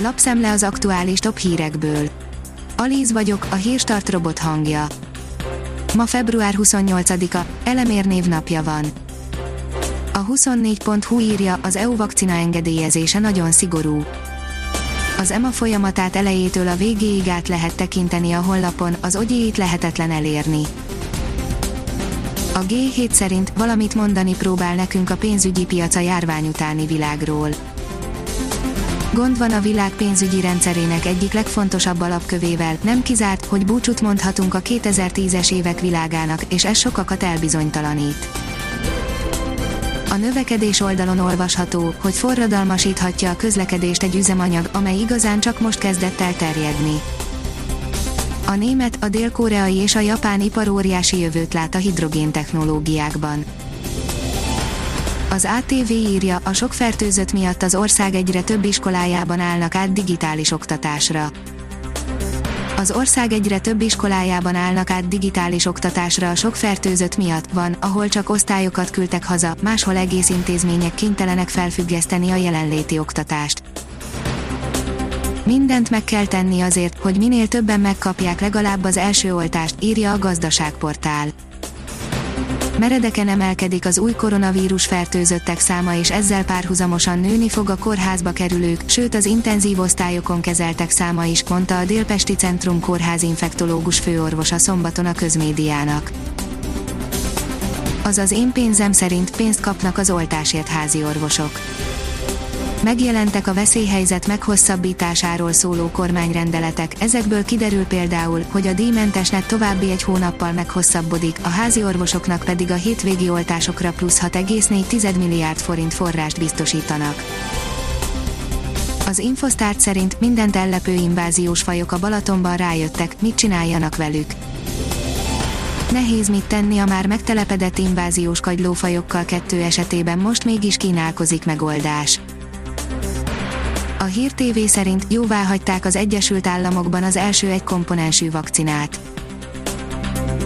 Lapszemle az aktuális top hírekből. Alíz vagyok, a hírstart robot hangja. Ma február 28-a, Elemér névnapja van. A 24.hu írja, az EU vakcina engedélyezése nagyon szigorú. Az EMA folyamatát elejétől a végéig át lehet tekinteni a honlapon, az ogyéit lehetetlen elérni. A G7 szerint valamit mondani próbál nekünk a pénzügyi piac a járvány utáni világról. Gond van a világ pénzügyi rendszerének egyik legfontosabb alapkövével, nem kizárt, hogy búcsút mondhatunk a 2010-es évek világának, és ez sokakat elbizonytalanít. A növekedés oldalon olvasható, hogy forradalmasíthatja a közlekedést egy üzemanyag, amely igazán csak most kezdett el terjedni. A német, a dél-koreai és a japán ipar óriási jövőt lát a hidrogén technológiákban. Az ATV írja, a sok fertőzött miatt az ország egyre több iskolájában állnak át digitális oktatásra. Az ország egyre több iskolájában állnak át digitális oktatásra a sok fertőzött miatt, van, ahol csak osztályokat küldtek haza, máshol egész intézmények kénytelenek felfüggeszteni a jelenléti oktatást. Mindent meg kell tenni azért, hogy minél többen megkapják legalább az első oltást, írja a gazdaságportál. Meredeken emelkedik az új koronavírus fertőzöttek száma és ezzel párhuzamosan nőni fog a kórházba kerülők, sőt az intenzív osztályokon kezeltek száma is, mondta a Délpesti Centrum Kórház infektológus főorvosa szombaton a közmédiának. Az az én pénzem szerint pénzt kapnak az oltásért házi orvosok Megjelentek a veszélyhelyzet meghosszabbításáról szóló kormányrendeletek, ezekből kiderül például, hogy a díjmentesnek további egy hónappal meghosszabbodik, a házi orvosoknak pedig a hétvégi oltásokra plusz 6,4 milliárd forint forrást biztosítanak. Az Infosztárt szerint mindent ellepő inváziós fajok a Balatonban rájöttek, mit csináljanak velük. Nehéz mit tenni a már megtelepedett inváziós kagylófajokkal kettő esetében most mégis kínálkozik megoldás. A Hír TV szerint jóvá hagyták az Egyesült Államokban az első egykomponensű vakcinát.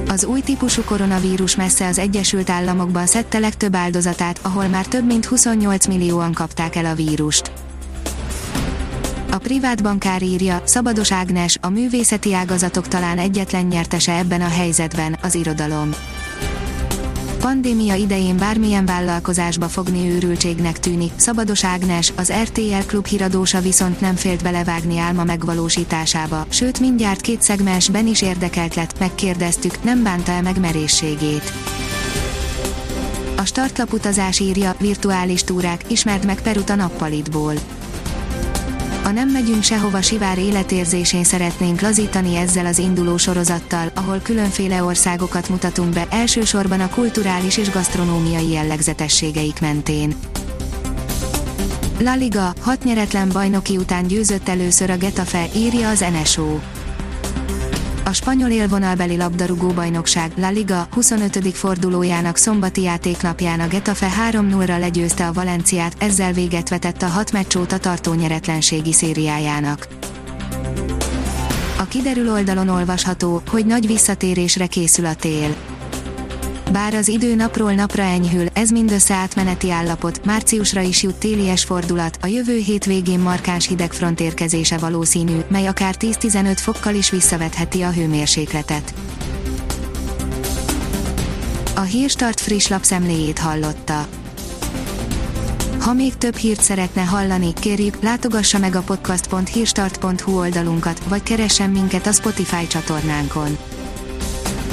Az új típusú koronavírus messze az Egyesült Államokban szedte legtöbb áldozatát, ahol már több mint 28 millióan kapták el a vírust. A privát bankár írja, Szabados Ágnes, a művészeti ágazatok talán egyetlen nyertese ebben a helyzetben, az irodalom pandémia idején bármilyen vállalkozásba fogni őrültségnek tűnik. Szabados Ágnes, az RTL klub híradósa viszont nem félt belevágni álma megvalósításába, sőt mindjárt két szegmensben is érdekelt lett, megkérdeztük, nem bánta el meg merészségét. A startlap utazás írja, virtuális túrák, ismert meg Perut a nappalitból a Nem megyünk sehova Sivár életérzésén szeretnénk lazítani ezzel az induló sorozattal, ahol különféle országokat mutatunk be, elsősorban a kulturális és gasztronómiai jellegzetességeik mentén. La Liga, hat nyeretlen bajnoki után győzött először a Getafe, írja az NSO. A spanyol élvonalbeli labdarúgó bajnokság La Liga 25. fordulójának szombati játéknapján a Getafe 3-0-ra legyőzte a Valenciát, ezzel véget vetett a hat meccs tartó nyeretlenségi szériájának. A kiderül oldalon olvasható, hogy nagy visszatérésre készül a tél. Bár az idő napról napra enyhül, ez mindössze átmeneti állapot, márciusra is jut télies fordulat, a jövő hét végén markáns hidegfront érkezése valószínű, mely akár 10-15 fokkal is visszavetheti a hőmérsékletet. A Hírstart friss lapszemléjét hallotta. Ha még több hírt szeretne hallani, kérjük, látogassa meg a podcast.hírstart.hu oldalunkat, vagy keressen minket a Spotify csatornánkon